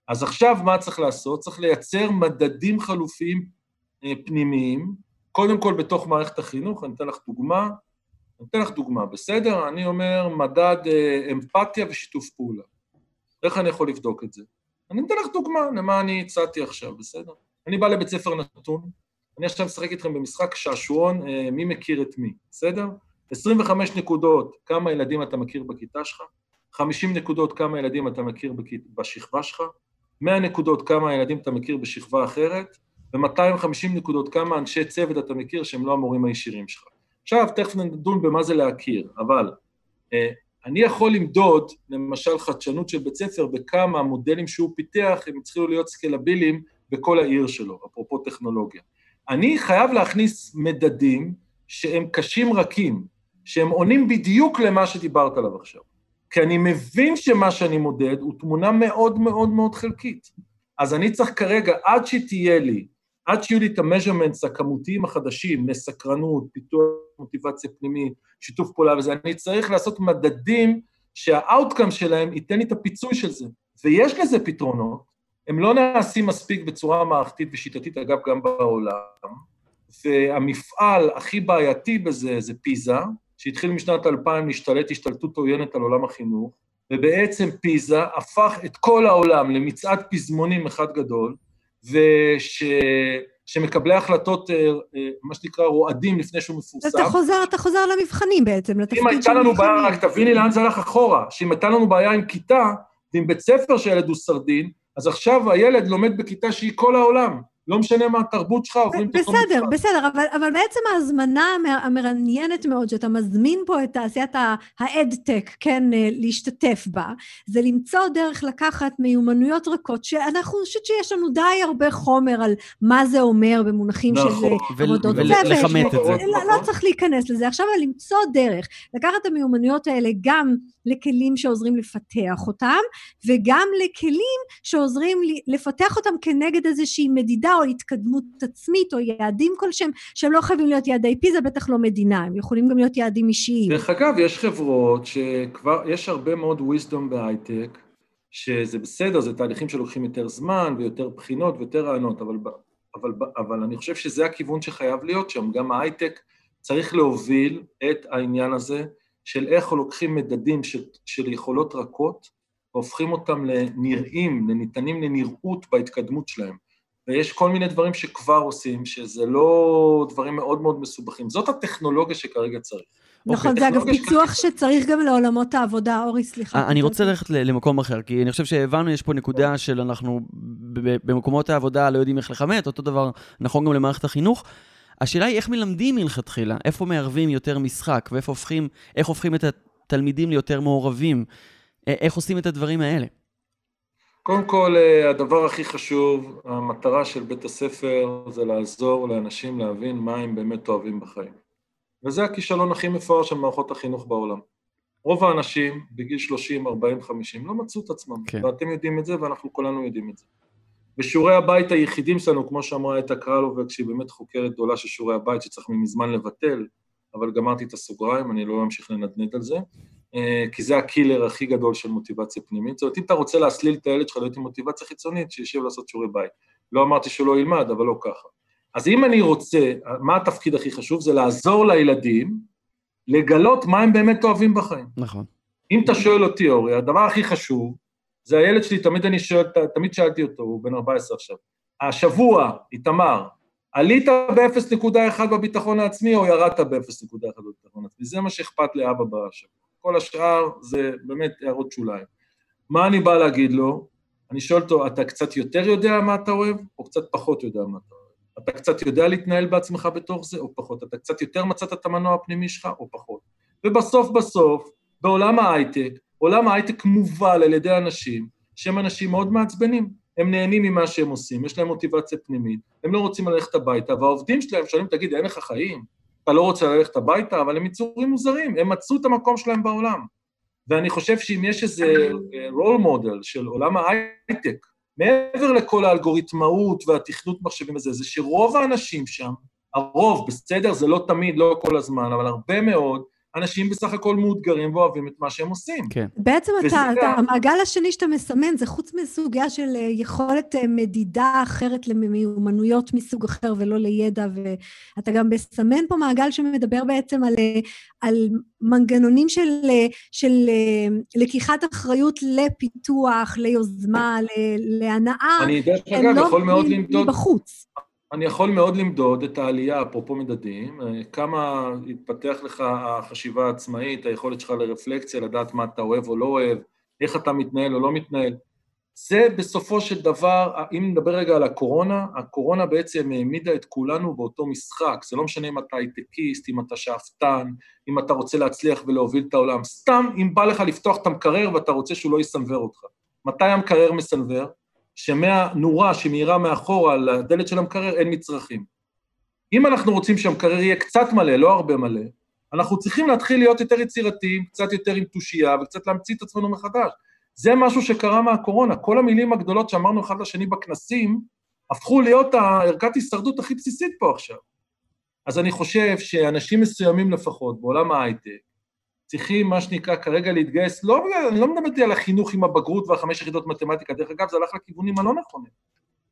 אז עכשיו מה צריך לעשות? צריך לייצר מדדים חלופיים אה, פנימיים, קודם כל בתוך מערכת החינוך, אני אתן לך דוגמה, אני אתן לך דוגמה, בסדר? אני אומר מדד אה, אמפתיה ושיתוף פעולה. איך אני יכול לבדוק את זה? אני אתן לך דוגמה למה אני הצעתי עכשיו, בסדר? אני בא לבית ספר נתון, אני עכשיו משחק איתכם במשחק שעשועון, אה, מי מכיר את מי, בסדר? 25 נקודות, כמה ילדים אתה מכיר בכיתה שלך, 50 נקודות, כמה ילדים אתה מכיר בשכבה שלך, 100 נקודות, כמה ילדים אתה מכיר בשכבה אחרת, ו-250 נקודות, כמה אנשי צוות אתה מכיר שהם לא המורים הישירים שלך. עכשיו, תכף נדון במה זה להכיר, אבל אה, אני יכול למדוד, למשל, חדשנות של בית ספר, בכמה המודלים שהוא פיתח, הם התחילו להיות סקלביליים בכל העיר שלו, אפרופו טכנולוגיה. אני חייב להכניס מדדים שהם קשים רכים, שהם עונים בדיוק למה שדיברת עליו עכשיו. כי אני מבין שמה שאני מודד הוא תמונה מאוד מאוד מאוד חלקית. אז אני צריך כרגע, עד שתהיה לי, עד שיהיו לי את ה-measurements הכמותיים החדשים לסקרנות, פיתוח מוטיבציה פנימית, שיתוף פעולה וזה, אני צריך לעשות מדדים שה-outcome שלהם ייתן לי את הפיצוי של זה. ויש לזה פתרונות, הם לא נעשים מספיק בצורה מערכתית ושיטתית, אגב, גם בעולם, והמפעל הכי בעייתי בזה זה פיזה, שהתחיל משנת 2000 להשתלט השתלטות עוינת על עולם החינוך, ובעצם פיזה הפך את כל העולם למצעד פזמונים אחד גדול, וש... שמקבלי החלטות, אה, אה, מה שנקרא, רועדים לפני שהוא מפורסם. אתה חוזר, אתה חוזר למבחנים בעצם, לתפקיד אם של הייתה לנו בעיה, מבחנים. רק תביני לאן זה הלך אחורה, שאם הייתה לנו בעיה עם כיתה, ועם בית ספר שהילד הוא סרדין, אז עכשיו הילד לומד בכיתה שהיא כל העולם. לא משנה מה התרבות שלך, עוברים את אותו בסדר, מבחן. בסדר, אבל, אבל בעצם ההזמנה המ- המעניינת מאוד, שאתה מזמין פה את תעשיית האדטק, כן, אה, להשתתף בה, זה למצוא דרך לקחת מיומנויות רכות, שאנחנו, אני חושבת שיש לנו די הרבה חומר על מה זה אומר במונחים נכון. של אה, עבודות ול- צוות. לכמת את זה. לא, לא צריך להיכנס לזה. עכשיו, אבל למצוא דרך, לקחת את המיומנויות האלה גם לכלים שעוזרים לפתח אותם, וגם לכלים שעוזרים לפתח אותם כנגד איזושהי מדידה או התקדמות עצמית או יעדים כלשהם, שהם לא חייבים להיות יעדי פיזה, בטח לא מדינה, הם יכולים גם להיות יעדים אישיים. דרך אגב, יש חברות שכבר, יש הרבה מאוד wisdom בהייטק, שזה בסדר, זה תהליכים שלוקחים יותר זמן ויותר בחינות ויותר רעיונות, אבל, אבל, אבל אני חושב שזה הכיוון שחייב להיות שם. גם ההייטק צריך להוביל את העניין הזה של איך לוקחים מדדים של, של יכולות רכות והופכים אותם לנראים, לניתנים לנראות בהתקדמות שלהם. ויש כל מיני דברים שכבר עושים, שזה לא דברים מאוד מאוד מסובכים. זאת הטכנולוגיה שכרגע צריך. נכון, זה אגב פיצוח שצריך גם לעולמות העבודה. אורי, סליחה. אה, אני רוצה ללכת למקום אחר, כי אני חושב שהבנו, יש פה נקודה של אנחנו במקומות העבודה לא יודעים איך לכמת, אותו דבר נכון גם למערכת החינוך. השאלה היא איך מלמדים מלכתחילה, איפה מערבים יותר משחק, ואיפה הופכים, את התלמידים ליותר מעורבים, איך עושים את הדברים האלה. קודם כל, אה, הדבר הכי חשוב, המטרה של בית הספר זה לעזור לאנשים להבין מה הם באמת אוהבים בחיים. וזה הכישלון הכי מפואר של מערכות החינוך בעולם. רוב האנשים בגיל 30, 40, 50 לא מצאו את עצמם, כן. ואתם יודעים את זה ואנחנו כולנו יודעים את זה. ושיעורי הבית היחידים שלנו, כמו שאמרה אתה קרלובק, שהיא באמת חוקרת גדולה של שיעורי הבית שצריך מזמן לבטל, אבל גמרתי את הסוגריים, אני לא אמשיך לנדנד על זה, כי זה הקילר הכי גדול של מוטיבציה פנימית. זאת אומרת, אם אתה רוצה להסליל את הילד שלך להיות עם מוטיבציה חיצונית, שישב לעשות שיעורי בית. לא אמרתי שהוא לא ילמד, אבל לא ככה. אז אם אני רוצה, מה התפקיד הכי חשוב? זה לעזור לילדים לגלות מה הם באמת אוהבים בחיים. נכון. אם אתה שואל אותי, אורי, הדבר הכי חשוב, זה הילד שלי, תמיד אני שואל, תמיד שאלתי אותו, הוא בן 14 עכשיו. השבוע, איתמר, עלית ב-0.1 בביטחון העצמי או ירדת ב-0.1 בביטחון העצמי? זה מה שאכפת לאבא בשבוע. כל השאר זה באמת הערות שוליים. מה אני בא להגיד לו? אני שואל אותו, אתה קצת יותר יודע מה אתה אוהב, או קצת פחות יודע מה אתה אוהב? אתה קצת יודע להתנהל בעצמך בתוך זה, או פחות? אתה קצת יותר מצאת את המנוע הפנימי שלך, או פחות? ובסוף בסוף, בעולם ההייטק, עולם ההייטק מובל על ידי אנשים שהם אנשים מאוד מעצבנים. הם נהנים ממה שהם עושים, יש להם מוטיבציה פנימית, הם לא רוצים ללכת הביתה, והעובדים שלהם שואלים, תגיד, אין לך חיים? אתה לא רוצה ללכת הביתה? אבל הם יצורים מוזרים, הם מצאו את המקום שלהם בעולם. ואני חושב שאם יש איזה רול מודל של עולם ההייטק, מעבר לכל האלגוריתמאות והתכנות מחשבים וזה, זה שרוב האנשים שם, הרוב, בסדר, זה לא תמיד, לא כל הזמן, אבל הרבה מאוד, אנשים בסך הכל מאותגרים ואוהבים את מה שהם עושים. כן. בעצם אתה, אתה, המעגל השני שאתה מסמן, זה חוץ מסוגיה של אה, יכולת אה, מדידה אחרת למיומנויות מסוג אחר ולא לידע, ואתה גם מסמן פה מעגל שמדבר בעצם על, אה, על מנגנונים של, של לקיחת אחריות לפיתוח, ליוזמה, להנאה, אני דרך אגב לא יכול מאוד למדוד, מבחוץ. אני יכול מאוד למדוד את העלייה, אפרופו מדדים, אה, כמה התפתח לך החשיבה העצמאית, היכולת שלך לרפלקציה, לדעת מה אתה אוהב או לא אוהב, איך אתה מתנהל או לא מתנהל. זה בסופו של דבר, אם נדבר רגע על הקורונה, הקורונה בעצם העמידה את כולנו באותו משחק. זה לא משנה אם אתה הייטקיסט, אם אתה שאפתן, אם אתה רוצה להצליח ולהוביל את העולם. סתם אם בא לך לפתוח את המקרר ואתה רוצה שהוא לא יסנוור אותך. מתי המקרר מסנוור? שמהנורה שמאירה מאחורה על הדלת של המקרר אין מצרכים. אם אנחנו רוצים שהמקרר יהיה קצת מלא, לא הרבה מלא, אנחנו צריכים להתחיל להיות יותר יצירתיים, קצת יותר עם תושייה וקצת להמציא את עצמנו מחדש. זה משהו שקרה מהקורונה. כל המילים הגדולות שאמרנו אחד לשני בכנסים, הפכו להיות הערכת הישרדות הכי בסיסית פה עכשיו. אז אני חושב שאנשים מסוימים לפחות, בעולם ההייטק, צריכים, מה שנקרא, כרגע להתגייס, לא, אני לא מדבר על החינוך עם הבגרות והחמש יחידות מתמטיקה, דרך אגב, זה הלך לכיוונים הלא נכונים.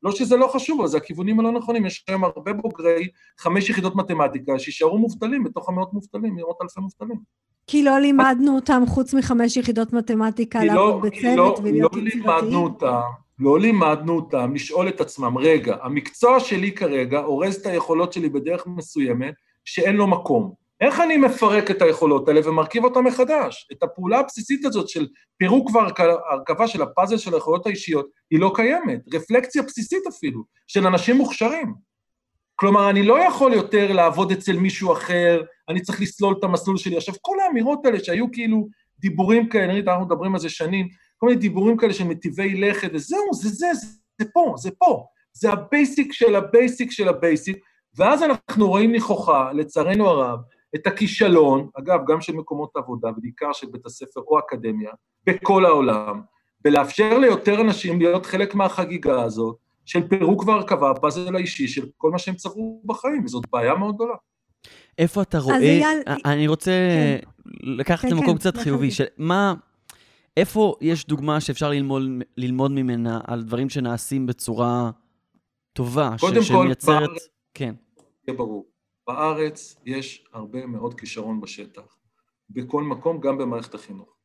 לא שזה לא חשוב, אבל זה הכיוונים הלא נכונים. יש היום הרבה בוגרי חמש יחידות מתמטיקה שישארו מובטלים בתוך המאות מובטלים, מאות אלפי מובטלים. כי לא לימדנו אותם חוץ מחמש יחידות מתמטיקה לעבוד לא, לא, בצוות לא ולהיות לימדנו יצירתיים. אותם, לא לימדנו אותם לשאול את עצמם, רגע, המקצוע שלי כרגע אורז את היכולות שלי בדרך מסוימת שאין לו מקום. איך אני מפרק את היכולות האלה ומרכיב אותן מחדש? את הפעולה הבסיסית הזאת של פירוק והרכבה של הפאזל של היכולות האישיות, היא לא קיימת. רפלקציה בסיסית אפילו, של אנשים מוכשרים. כלומר, אני לא יכול יותר לעבוד אצל מישהו אחר, אני צריך לסלול את המסלול שלי. עכשיו, כל האמירות האלה שהיו כאילו דיבורים כאלה, נראית, אנחנו מדברים על זה שנים, כל מיני דיבורים כאלה של מטיבי לכת, וזהו, זה זה, זה, זה פה, זה פה. זה ה basic של ה basic של ה basic, ואז אנחנו רואים נכוחה, לצערנו הרב, את הכישלון, אגב, גם של מקומות עבודה, ובעיקר של בית הספר או אקדמיה, בכל העולם, ולאפשר ליותר אנשים להיות חלק מהחגיגה הזאת, של פירוק והרכבה, הפאזל האישי של כל מה שהם צברו בחיים, וזאת בעיה מאוד גדולה. איפה אתה רואה... אייל- א- אני רוצה כן. לקחת כן, למקום כן, קצת חיובי, זה. של מה... איפה יש דוגמה שאפשר ללמוד, ללמוד ממנה על דברים שנעשים בצורה טובה, ש- קודם כל, שמייצרת... בארץ- כן. יהיה ברור. בארץ יש הרבה מאוד כישרון בשטח, בכל מקום, גם במערכת החינוך.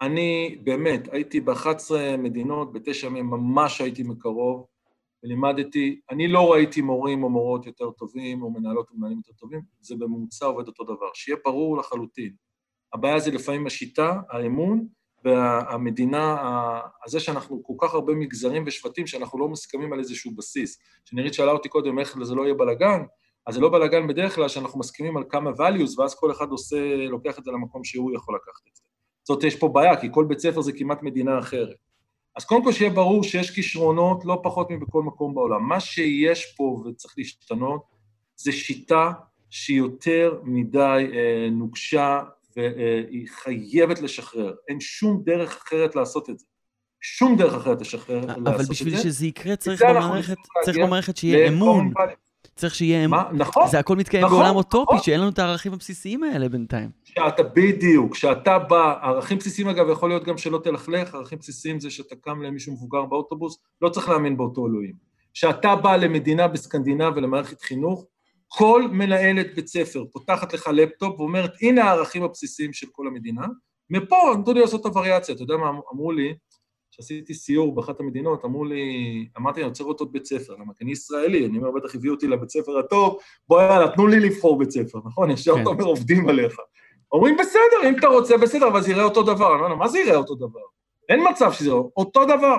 אני באמת הייתי ב-11 מדינות, בתשע מהן ממש הייתי מקרוב, ולימדתי, אני לא ראיתי מורים או מורות יותר טובים, או מנהלות ומנהלים יותר טובים, זה בממוצע עובד אותו דבר. שיהיה ברור לחלוטין. הבעיה זה לפעמים השיטה, האמון, והמדינה, ה- הזה שאנחנו כל כך הרבה מגזרים ושבטים, שאנחנו לא מסכמים על איזשהו בסיס. כשנירית שאלה אותי קודם איך זה לא יהיה בלאגן, אז זה לא בלאגן בדרך כלל שאנחנו מסכימים על כמה values, ואז כל אחד עושה, לוקח את זה למקום שהוא יכול לקחת את זה. זאת, יש פה בעיה, כי כל בית ספר זה כמעט מדינה אחרת. אז קודם כל שיהיה ברור שיש כישרונות לא פחות מבכל מקום בעולם. מה שיש פה וצריך להשתנות, זה שיטה שהיא יותר מדי אה, נוקשה והיא חייבת לשחרר. אין שום דרך אחרת לעשות את זה. שום דרך אחרת לשחרר, לעשות את זה. אבל בשביל שזה יקרה צריך במערכת, צריך במערכת שיהיה אמון. צריך שיהיה. מה? נכון. זה הכל מתקיים נכון, בעולם אוטופי, נכון. שאין לנו את הערכים הבסיסיים האלה בינתיים. שאתה בדיוק, כשאתה בא, ערכים בסיסיים אגב, יכול להיות גם שלא תלכלך, ערכים בסיסיים זה שאתה קם למישהו מבוגר באוטובוס, לא צריך להאמין באותו אלוהים. כשאתה בא למדינה בסקנדינביה ולמערכת חינוך, כל מנהלת בית ספר פותחת לך לפטופ ואומרת, הנה הערכים הבסיסיים של כל המדינה, מפה נתנו לי לעשות את הווריאציה, אתה יודע מה אמרו לי? כשעשיתי סיור באחת המדינות, אמרו לי, אמרתי, אני רוצה לראות עוד בית ספר, למה? כי אני ישראלי, אני אומר, בטח הביאו אותי לבית ספר הטוב, בוא יאללה, תנו לי לבחור בית ספר, נכון? ישר כן. אתה אומר, עובדים עליך. אומרים, בסדר, אם אתה רוצה, בסדר, אבל זה יראה אותו דבר. אני אומר, מה זה יראה אותו דבר? אין מצב שזה לא, אותו דבר.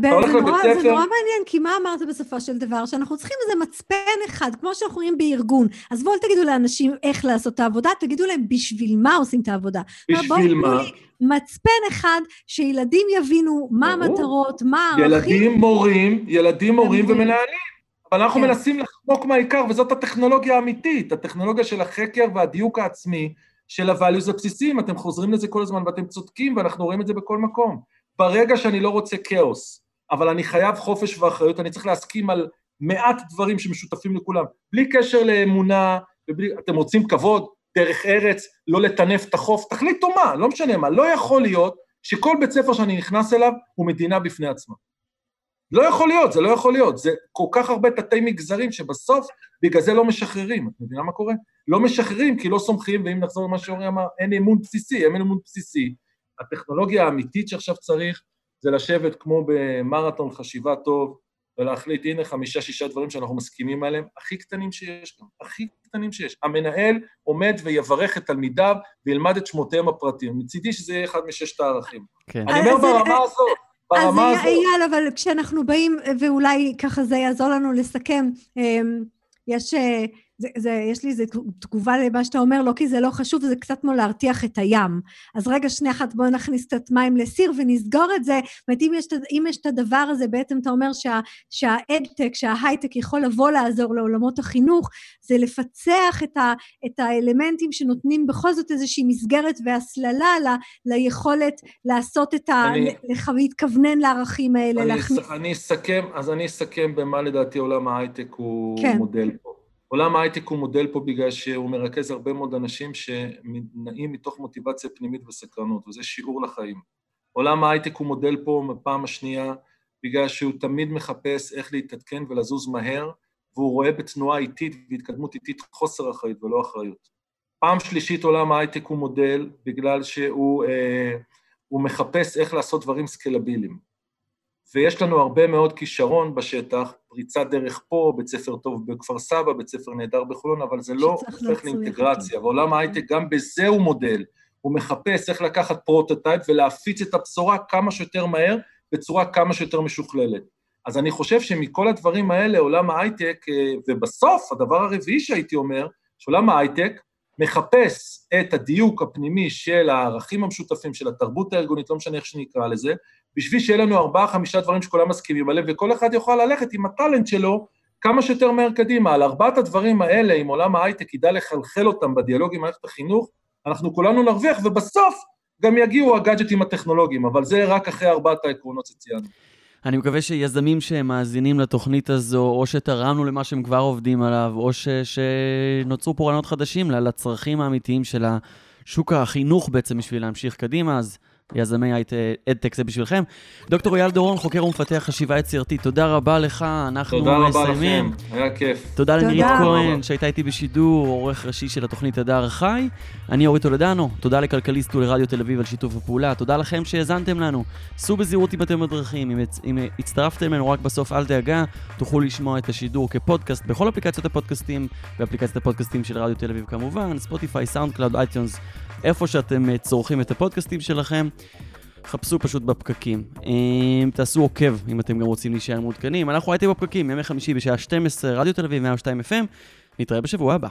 זה נורא, זה נורא מעניין, כי מה אמרת בסופו של דבר? שאנחנו צריכים איזה מצפן אחד, כמו שאנחנו רואים בארגון. אז בואו תגידו לאנשים איך לעשות את העבודה, תגידו להם בשביל מה עושים את העבודה. בשביל מה? מצפן אחד, שילדים יבינו מה. המטרות, מה הערכים. ילדים, מורים, ילדים, מורים. ומנהלים. אבל אנחנו כן. מנסים לחמוק מהעיקר, וזאת הטכנולוגיה האמיתית, הטכנולוגיה של החקר והדיוק העצמי של ה-values הבסיסיים. אתם חוזרים לזה כל הזמן ואתם צודקים, ואנחנו רואים את זה בכל מקום. ברגע שאני לא רוצה כאוס, אבל אני חייב חופש ואחריות, אני צריך להסכים על מעט דברים שמשותפים לכולם, בלי קשר לאמונה, ובלי, אתם רוצים כבוד, דרך ארץ, לא לטנף את החוף, תחליטו מה, לא משנה מה, לא יכול להיות שכל בית ספר שאני נכנס אליו הוא מדינה בפני עצמה. לא יכול להיות, זה לא יכול להיות. זה כל כך הרבה תתי מגזרים שבסוף בגלל זה לא משחררים. את מבינה מה קורה? לא משחררים כי לא סומכים, ואם נחזור למה שאורי אמר, אין אמון בסיסי, אין אמון בסיסי. הטכנולוגיה האמיתית שעכשיו צריך זה לשבת כמו במרתון חשיבה טוב, ולהחליט, הנה חמישה-שישה דברים שאנחנו מסכימים עליהם, הכי קטנים שיש גם, הכי קטנים שיש. המנהל עומד ויברך את תלמידיו וילמד את שמותיהם הפרטיים. מצידי שזה יהיה אחד מששת הערכים. כן. אני אומר אז- ברמה הזאת, אז הזאת. אייל, אבל כשאנחנו באים, ואולי ככה זה יעזור לנו לסכם, אמ, יש, אה, זה, זה, יש לי איזו תגובה למה שאתה אומר, לא כי זה לא חשוב, זה קצת כמו להרתיח את הים. אז רגע, שנייה אחת, בואו נכניס קצת מים לסיר ונסגור את זה. זאת אומרת, אם יש, את ה- אם יש את הדבר הזה, בעצם אתה אומר שה, שהאדטק, שההייטק יכול לבוא לעזור לעולמות החינוך, זה לפצח את, ה, את האלמנטים שנותנים בכל זאת איזושהי מסגרת והסללה ל, ליכולת לעשות את ה... אני- לח- להתכוונן לערכים האלה, אני, להכניס... אני אסכם, אז אני אסכם במה לדעתי עולם ההייטק הוא כן. מודל פה. עולם ההייטק הוא מודל פה בגלל שהוא מרכז הרבה מאוד אנשים שנעים מתוך מוטיבציה פנימית וסקרנות, וזה שיעור לחיים. עולם ההייטק הוא מודל פה בפעם השנייה, בגלל שהוא תמיד מחפש איך להתעדכן ולזוז מהר, והוא רואה בתנועה איטית והתקדמות איטית חוסר אחריות ולא אחריות. פעם שלישית עולם ההייטק הוא מודל בגלל שהוא אה, מחפש איך לעשות דברים סקלביליים. ויש לנו הרבה מאוד כישרון בשטח, פריצת דרך פה, בית ספר טוב בכפר סבא, בית ספר נהדר בחולון, אבל זה לא הופך לאינטגרציה. ועולם ההייטק גם בזה הוא מודל. הוא מחפש איך לקחת prototype ולהפיץ את הבשורה כמה שיותר מהר, בצורה כמה שיותר משוכללת. אז אני חושב שמכל הדברים האלה, עולם ההייטק, אה, ובסוף, הדבר הרביעי שהייתי אומר, שעולם ההייטק מחפש את הדיוק הפנימי של הערכים המשותפים, של התרבות הארגונית, לא משנה איך שנקרא לזה, בשביל שיהיה לנו ארבעה, חמישה דברים שכולם מסכימים עליהם, וכל אחד יוכל ללכת עם ה talent שלו כמה שיותר מהר קדימה. על ארבעת הדברים האלה, אם עולם ההייטק ידע לחלחל אותם בדיאלוג עם מערכת החינוך, אנחנו כולנו נרוויח, ובסוף גם יגיעו הגאדג'טים הטכנולוגיים, אבל זה רק אחרי ארבעת העקרונות שציינו. אני מקווה שיזמים שמאזינים לתוכנית הזו, או שתרמנו למה שהם כבר עובדים עליו, או ש... שנוצרו פה רעיונות חדשים לצרכים האמיתיים של השוק החינוך בעצם בשביל להמשיך קדימה, אז יזמי אדטק זה בשבילכם. דוקטור אייל דורון, חוקר ומפתח חשיבה יצירתית, תודה רבה לך, אנחנו תודה רבה מסיימים. לכם, היה כיף. תודה תודה. לנירית תודה כהן. שהייתה איתי בשידור, עורך ראשי של התוכנית הדר חי. אני אורי טולדנו, תודה לכלכליסט ולרדיו תל אביב על שיתוף הפעולה, תודה לכם שהאזנתם לנו. סעו בזהירות אם אתם בדרכים, אם, הצ- אם הצטרפתם אלינו רק בסוף אל דאגה, תוכלו לשמוע את השידור כפודקאסט בכל אפליקציות הפודקאסטים, באפליקציית הפודקאסטים של רדיו תל אביב כמובן, Spotify, SoundCloud, iTunes, איפה שאתם אה, צורכים את הפודקאסטים שלכם. חפשו פשוט בפקקים. תעשו עוקב אם אתם גם רוצים להישאר מעודכנים. אנחנו הייתם בפקקים, ימי חמישי בשעה 12, רדיו תל אביב 102 FM. נתראה בשבוע הבא.